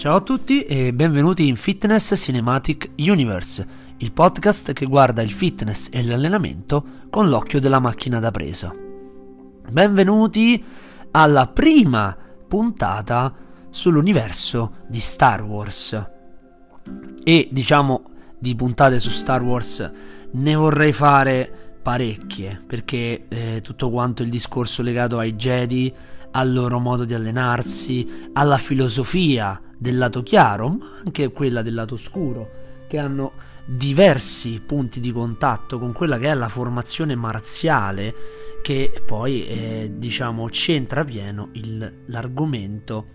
Ciao a tutti e benvenuti in Fitness Cinematic Universe, il podcast che guarda il fitness e l'allenamento con l'occhio della macchina da presa. Benvenuti alla prima puntata sull'universo di Star Wars. E diciamo di puntate su Star Wars ne vorrei fare parecchie perché eh, tutto quanto il discorso legato ai Jedi, al loro modo di allenarsi, alla filosofia del lato chiaro, ma anche quella del lato scuro, che hanno diversi punti di contatto con quella che è la formazione marziale che poi eh, diciamo centra pieno il, l'argomento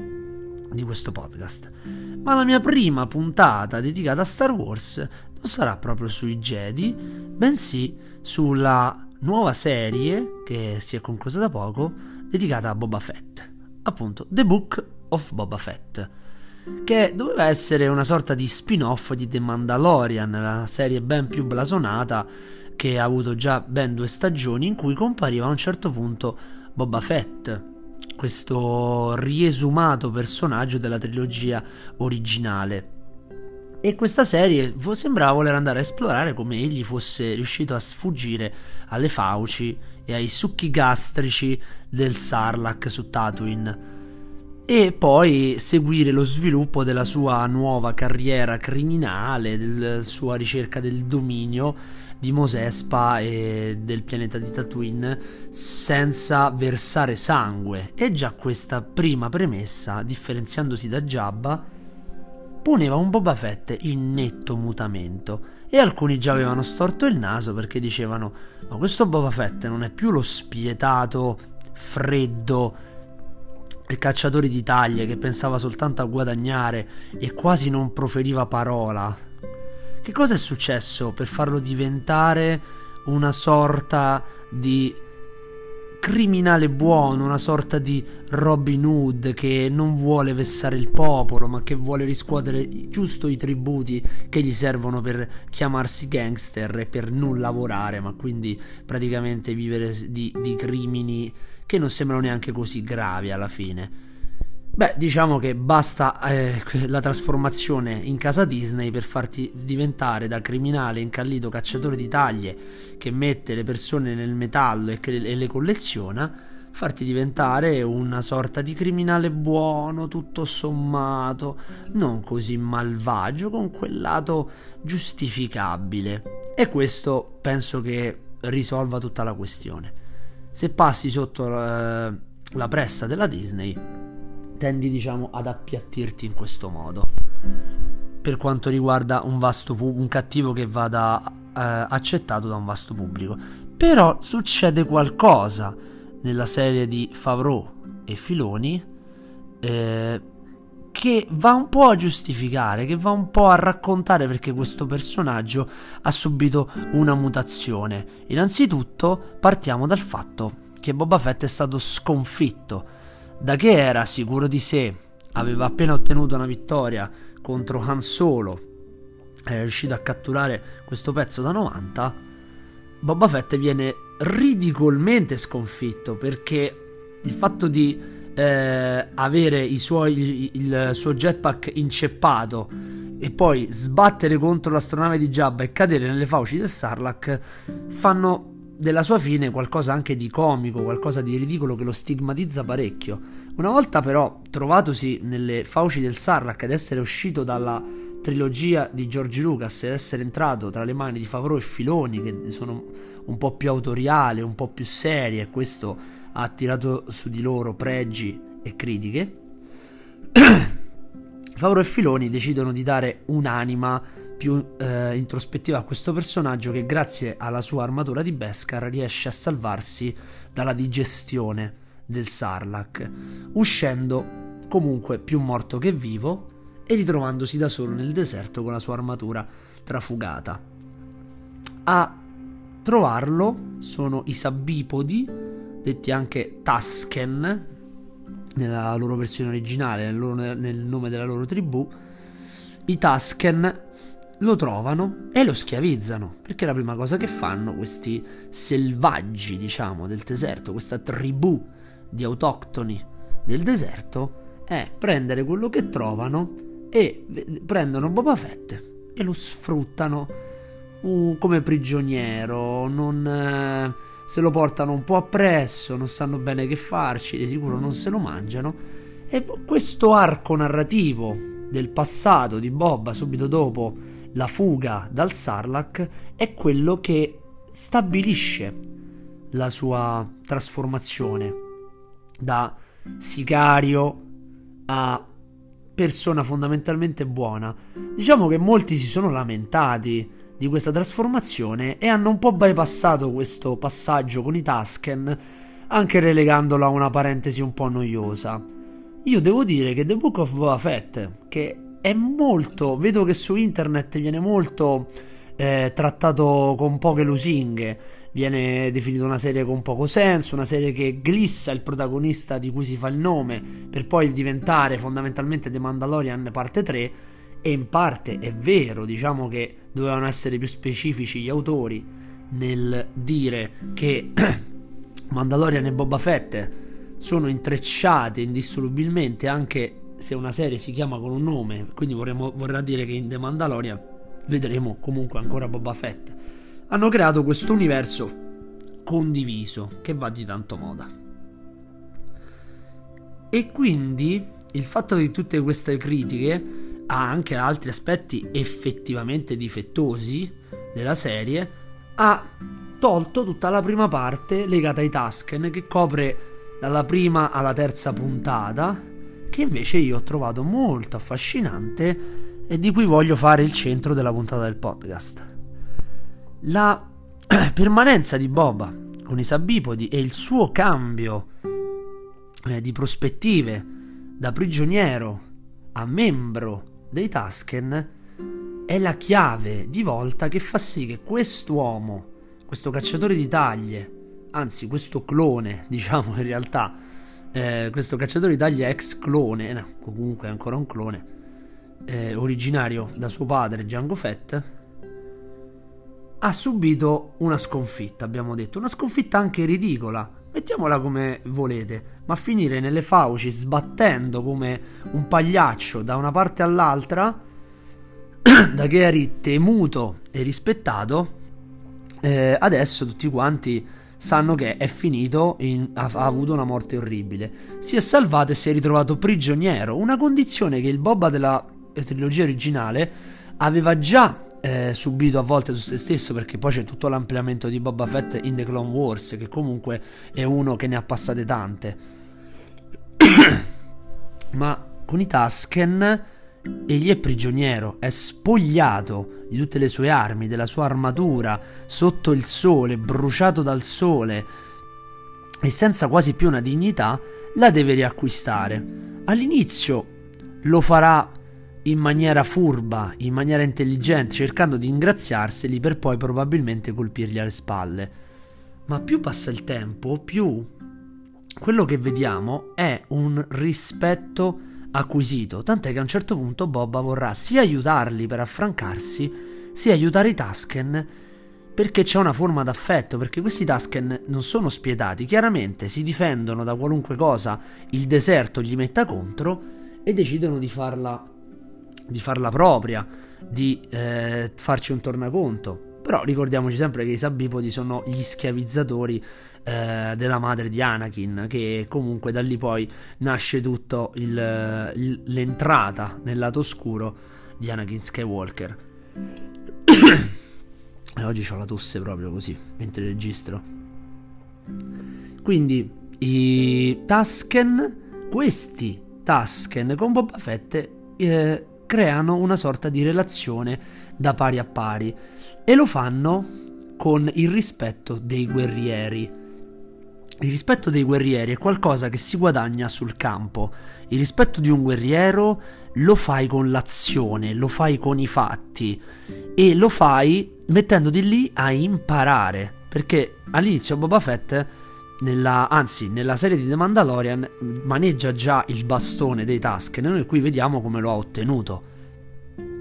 di questo podcast. Ma la mia prima puntata dedicata a Star Wars non sarà proprio sui Jedi, bensì sulla nuova serie che si è conclusa da poco dedicata a Boba Fett, appunto The Book of Boba Fett che doveva essere una sorta di spin-off di The Mandalorian, la serie ben più blasonata che ha avuto già ben due stagioni in cui compariva a un certo punto Boba Fett, questo riesumato personaggio della trilogia originale. E questa serie sembrava voler andare a esplorare come egli fosse riuscito a sfuggire alle fauci e ai succhi gastrici del Sarlacc su Tatooine e poi seguire lo sviluppo della sua nuova carriera criminale, della sua ricerca del dominio di Mosespa e del pianeta di Tatooine senza versare sangue. E già questa prima premessa, differenziandosi da Jabba, poneva un Boba Fett in netto mutamento. E alcuni già avevano storto il naso perché dicevano: Ma questo Boba Fett non è più lo spietato, freddo e cacciatori d'Italia che pensava soltanto a guadagnare e quasi non proferiva parola. Che cosa è successo per farlo diventare una sorta di criminale buono, una sorta di Robin Hood che non vuole vessare il popolo, ma che vuole riscuotere giusto i tributi che gli servono per chiamarsi gangster e per non lavorare, ma quindi praticamente vivere di, di crimini che non sembrano neanche così gravi alla fine. Beh, diciamo che basta eh, la trasformazione in casa Disney per farti diventare da criminale incallito cacciatore di taglie che mette le persone nel metallo e, che, e le colleziona, farti diventare una sorta di criminale buono, tutto sommato, non così malvagio, con quel lato giustificabile. E questo penso che risolva tutta la questione se passi sotto la, la pressa della Disney tendi diciamo ad appiattirti in questo modo. Per quanto riguarda un, vasto un cattivo che vada eh, accettato da un vasto pubblico. Però succede qualcosa nella serie di Favreau e Filoni eh, che va un po' a giustificare, che va un po' a raccontare perché questo personaggio ha subito una mutazione. Innanzitutto partiamo dal fatto che Boba Fett è stato sconfitto. Da che era sicuro di sé, aveva appena ottenuto una vittoria contro Han Solo, era riuscito a catturare questo pezzo da 90, Boba Fett viene ridicolmente sconfitto perché il fatto di eh, avere suoi, il suo jetpack inceppato e poi sbattere contro l'astronave di Jabba e cadere nelle fauci del Sarlacc fanno della sua fine qualcosa anche di comico, qualcosa di ridicolo che lo stigmatizza parecchio. Una volta però trovatosi nelle fauci del Sarlacc ed essere uscito dalla trilogia di George Lucas ed essere entrato tra le mani di Favreau e Filoni che sono un po' più autoriali, un po' più serie e questo ha attirato su di loro pregi e critiche, Favreau e Filoni decidono di dare un'anima più eh, introspettiva a questo personaggio che grazie alla sua armatura di Beskar riesce a salvarsi dalla digestione del Sarlacc, uscendo comunque più morto che vivo e ritrovandosi da solo nel deserto con la sua armatura trafugata. A trovarlo sono i sabbipodi detti anche Tusken nella loro versione originale, nel, loro, nel nome della loro tribù, i Tusken lo trovano e lo schiavizzano, perché la prima cosa che fanno questi selvaggi, diciamo, del deserto, questa tribù di autoctoni del deserto, è prendere quello che trovano, e prendono Boba Fett e lo sfruttano uh, come prigioniero, non, eh, se lo portano un po' appresso, non sanno bene che farci, di sicuro non se lo mangiano. E questo arco narrativo del passato di Boba subito dopo la fuga dal Sarlacc è quello che stabilisce la sua trasformazione da sicario a persona fondamentalmente buona. Diciamo che molti si sono lamentati di questa trasformazione e hanno un po' bypassato questo passaggio con i Tusken, anche relegandolo a una parentesi un po' noiosa. Io devo dire che The Book of Boba Fett, che è molto, vedo che su internet viene molto eh, trattato con poche lusinghe, viene definito una serie con poco senso, una serie che glissa il protagonista di cui si fa il nome per poi diventare fondamentalmente The Mandalorian parte 3 e in parte è vero, diciamo che dovevano essere più specifici gli autori nel dire che Mandalorian e Boba Fett sono intrecciate indissolubilmente anche se una serie si chiama con un nome, quindi vorremmo, vorrà dire che in The Mandalorian vedremo comunque ancora Boba Fett hanno creato questo universo condiviso che va di tanto moda. E quindi il fatto di tutte queste critiche ha anche altri aspetti effettivamente difettosi della serie, ha tolto tutta la prima parte legata ai Tusken che copre dalla prima alla terza puntata, che invece io ho trovato molto affascinante e di cui voglio fare il centro della puntata del podcast. La permanenza di Boba con i Sabipodi e il suo cambio eh, di prospettive da prigioniero a membro dei Tusken è la chiave di volta che fa sì che quest'uomo, questo cacciatore di taglie, anzi questo clone, diciamo in realtà, eh, questo cacciatore di taglie ex clone, no, comunque ancora un clone, eh, originario da suo padre Django Fett, ha subito una sconfitta, abbiamo detto, una sconfitta anche ridicola, mettiamola come volete, ma finire nelle fauci sbattendo come un pagliaccio da una parte all'altra, da che eri temuto e rispettato, eh, adesso tutti quanti sanno che è finito, in, ha, ha, avuto una morte orribile. Si è salvato e si è ritrovato prigioniero, una condizione che il Boba della trilogia originale aveva già eh, subito a volte su se stesso perché poi c'è tutto l'ampliamento di Boba Fett in The Clone Wars che comunque è uno che ne ha passate tante. Ma con i Tusken egli è prigioniero è spogliato di tutte le sue armi della sua armatura sotto il sole bruciato dal sole e senza quasi più una dignità la deve riacquistare. All'inizio lo farà in maniera furba, in maniera intelligente, cercando di ingraziarseli per poi probabilmente colpirli alle spalle. Ma più passa il tempo, più quello che vediamo è un rispetto acquisito, tant'è che a un certo punto Boba vorrà sia aiutarli per affrancarsi, sia aiutare i Tusken perché c'è una forma d'affetto, perché questi Tusken non sono spietati, chiaramente si difendono da qualunque cosa il deserto gli metta contro e decidono di farla di farla propria, di eh, farci un tornaconto. Però ricordiamoci sempre che i Sabipodi sono gli schiavizzatori eh, della madre di Anakin, che comunque da lì poi nasce tutto il, il, l'entrata nel lato oscuro di Anakin Skywalker. e oggi ho la tosse proprio così, mentre registro. Quindi i Tusken, questi Tusken con Boba Fett eh, creano una sorta di relazione da pari a pari e lo fanno con il rispetto dei guerrieri. Il rispetto dei guerrieri è qualcosa che si guadagna sul campo. Il rispetto di un guerriero lo fai con l'azione, lo fai con i fatti e lo fai mettendoti lì a imparare. Perché all'inizio Boba Fett nella, anzi, nella serie di The Mandalorian maneggia già il bastone dei Tusken noi qui vediamo come lo ha ottenuto.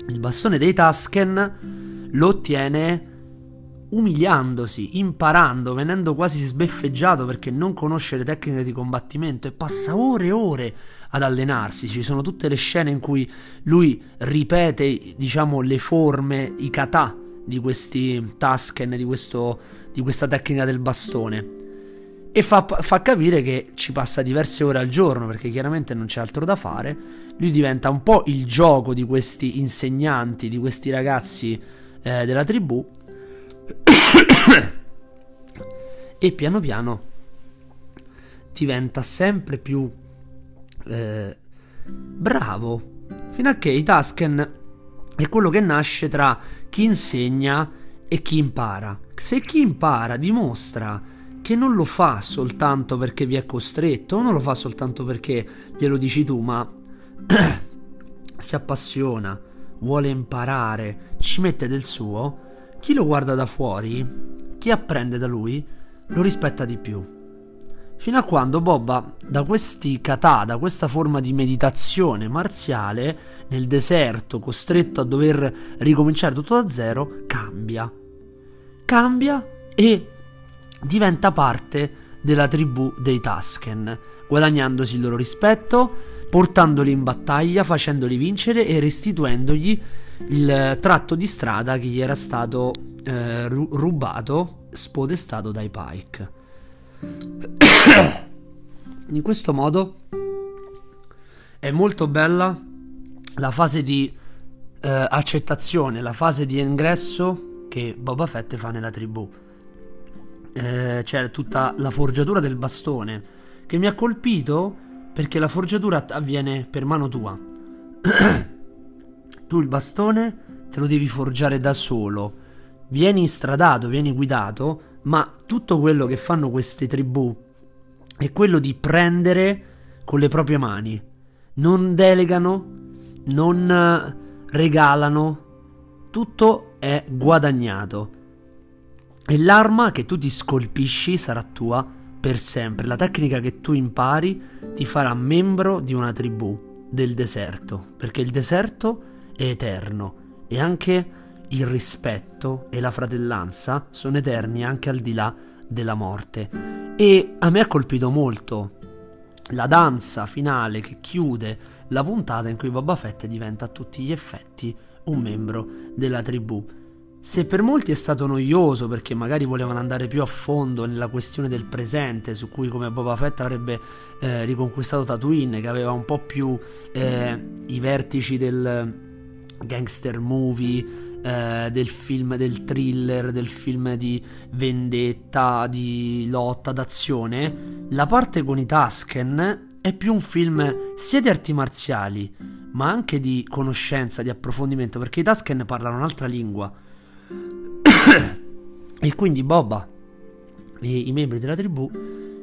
Il bastone dei Tusken lo ottiene umiliandosi, imparando, venendo quasi sbeffeggiato perché non conosce le tecniche di combattimento e passa ore e ore ad allenarsi. Ci sono tutte le scene in cui lui ripete, diciamo, le forme, i kata di questi Tusken, di, questo, di questa tecnica del bastone. E fa, fa, capire che ci passa diverse ore al giorno perché chiaramente non c'è altro da fare. Lui diventa un po' il gioco di questi insegnanti, di questi ragazzi eh, della tribù. e piano piano diventa sempre più eh, bravo. Fino a che i Tusken è quello che nasce tra chi insegna e chi impara. Se chi impara dimostra che non lo fa soltanto perché vi è costretto, non lo fa soltanto perché glielo dici tu, ma si appassiona, vuole imparare, ci mette del suo, chi lo guarda da fuori, chi apprende da lui, lo rispetta di più. Fino a quando Bobba, da questi kata, da questa forma di meditazione marziale, nel deserto, costretto a dover ricominciare tutto da zero, cambia. Cambia e diventa parte della tribù dei Tusken, guadagnandosi il loro rispetto, portandoli in battaglia, facendoli vincere e restituendogli il tratto di strada che gli era stato eh, rubato, spodestato dai Pike. In questo modo è molto bella la fase di eh, accettazione, la fase di ingresso che Boba Fett fa nella tribù. Eh, c'è tutta la forgiatura del bastone che mi ha colpito perché la forgiatura avviene per mano tua. tu il bastone te lo devi forgiare da solo. Vieni stradato, vieni guidato, ma tutto quello che fanno queste tribù è quello di prendere con le proprie mani. Non delegano, non eh, regalano, tutto è guadagnato. E l'arma che tu ti scolpisci sarà tua per sempre. La tecnica che tu impari ti farà membro di una tribù del deserto, perché il deserto è eterno e anche il rispetto e la fratellanza sono eterni anche al di là della morte. E a me ha colpito molto la danza finale che chiude la puntata in cui Boba Fett diventa a tutti gli effetti un membro della tribù. Se per molti è stato noioso perché magari volevano andare più a fondo nella questione del presente, su cui come Boba Fett avrebbe eh, riconquistato Tatooine, che aveva un po' più eh, i vertici del gangster movie, eh, del film, del thriller, del film di vendetta, di lotta, d'azione, la parte con i Tusken è più un film sia di arti marziali, ma anche di conoscenza, di approfondimento, perché i Tusken parlano un'altra lingua. E quindi Boba e i membri della tribù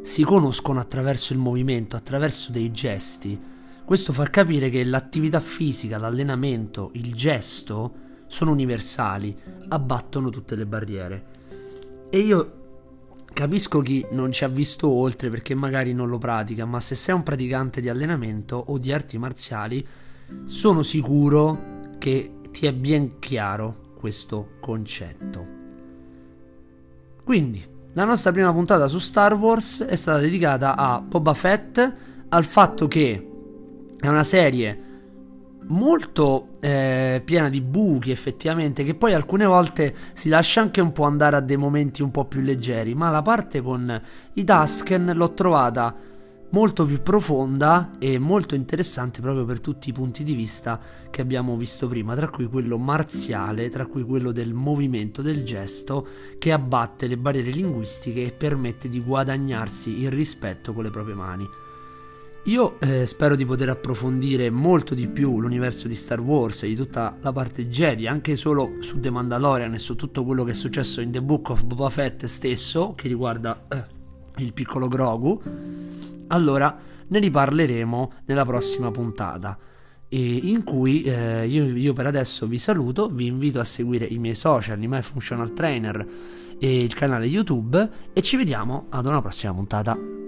si conoscono attraverso il movimento, attraverso dei gesti. Questo fa capire che l'attività fisica, l'allenamento, il gesto sono universali, abbattono tutte le barriere. E io capisco chi non ci ha visto oltre perché magari non lo pratica, ma se sei un praticante di allenamento o di arti marziali, sono sicuro che ti è ben chiaro questo concetto. Quindi, la nostra prima puntata su Star Wars è stata dedicata a Boba Fett, al fatto che è una serie molto eh, piena di buchi effettivamente che poi alcune volte si lascia anche un po' andare a dei momenti un po' più leggeri ma la parte con i Tusken l'ho trovata molto più profonda e molto interessante proprio per tutti i punti di vista che abbiamo visto prima, tra cui quello marziale, tra cui quello del movimento, del gesto che abbatte le barriere linguistiche e permette di guadagnarsi il rispetto con le proprie mani. Io eh, spero di poter approfondire molto di più l'universo di Star Wars e di tutta la parte Jedi, anche solo su The Mandalorian e su tutto quello che è successo in The Book of Boba Fett stesso, che riguarda eh, il piccolo Grogu. Allora ne riparleremo nella prossima puntata. in cui eh, io, io, per adesso vi saluto, vi invito a seguire i miei social, i miei functional trainer e il canale YouTube e ci vediamo ad una prossima puntata.